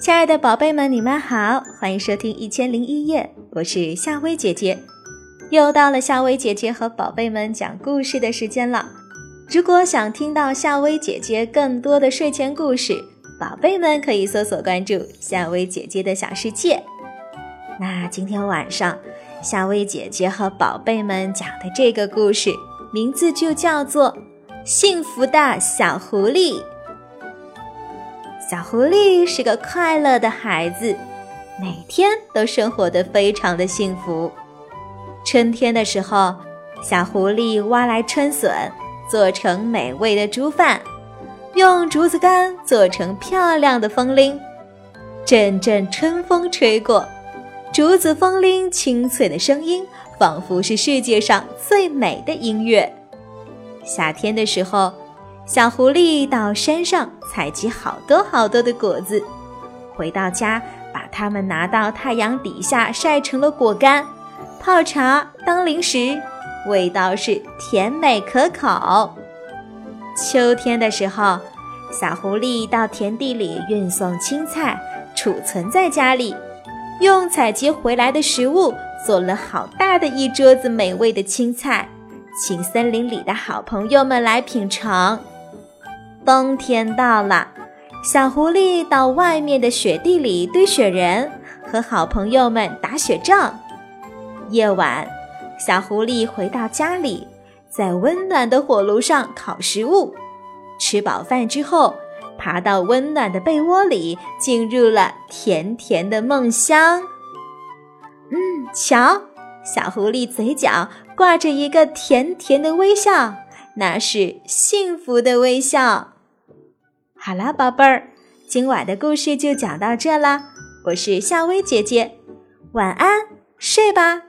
亲爱的宝贝们，你们好，欢迎收听《一千零一夜》，我是夏薇姐姐。又到了夏薇姐姐和宝贝们讲故事的时间了。如果想听到夏薇姐姐更多的睡前故事，宝贝们可以搜索关注夏薇姐姐的小世界。那今天晚上，夏薇姐姐和宝贝们讲的这个故事，名字就叫做《幸福的小狐狸》。小狐狸是个快乐的孩子，每天都生活的非常的幸福。春天的时候，小狐狸挖来春笋。做成美味的猪饭，用竹子干做成漂亮的风铃。阵阵春风吹过，竹子风铃清脆的声音，仿佛是世界上最美的音乐。夏天的时候，小狐狸到山上采集好多好多的果子，回到家把它们拿到太阳底下晒成了果干，泡茶当零食。味道是甜美可口。秋天的时候，小狐狸到田地里运送青菜，储存在家里，用采集回来的食物做了好大的一桌子美味的青菜，请森林里的好朋友们来品尝。冬天到了，小狐狸到外面的雪地里堆雪人，和好朋友们打雪仗。夜晚。小狐狸回到家里，在温暖的火炉上烤食物。吃饱饭之后，爬到温暖的被窝里，进入了甜甜的梦乡。嗯，瞧，小狐狸嘴角挂着一个甜甜的微笑，那是幸福的微笑。好啦，宝贝儿，今晚的故事就讲到这啦。我是夏薇姐姐，晚安，睡吧。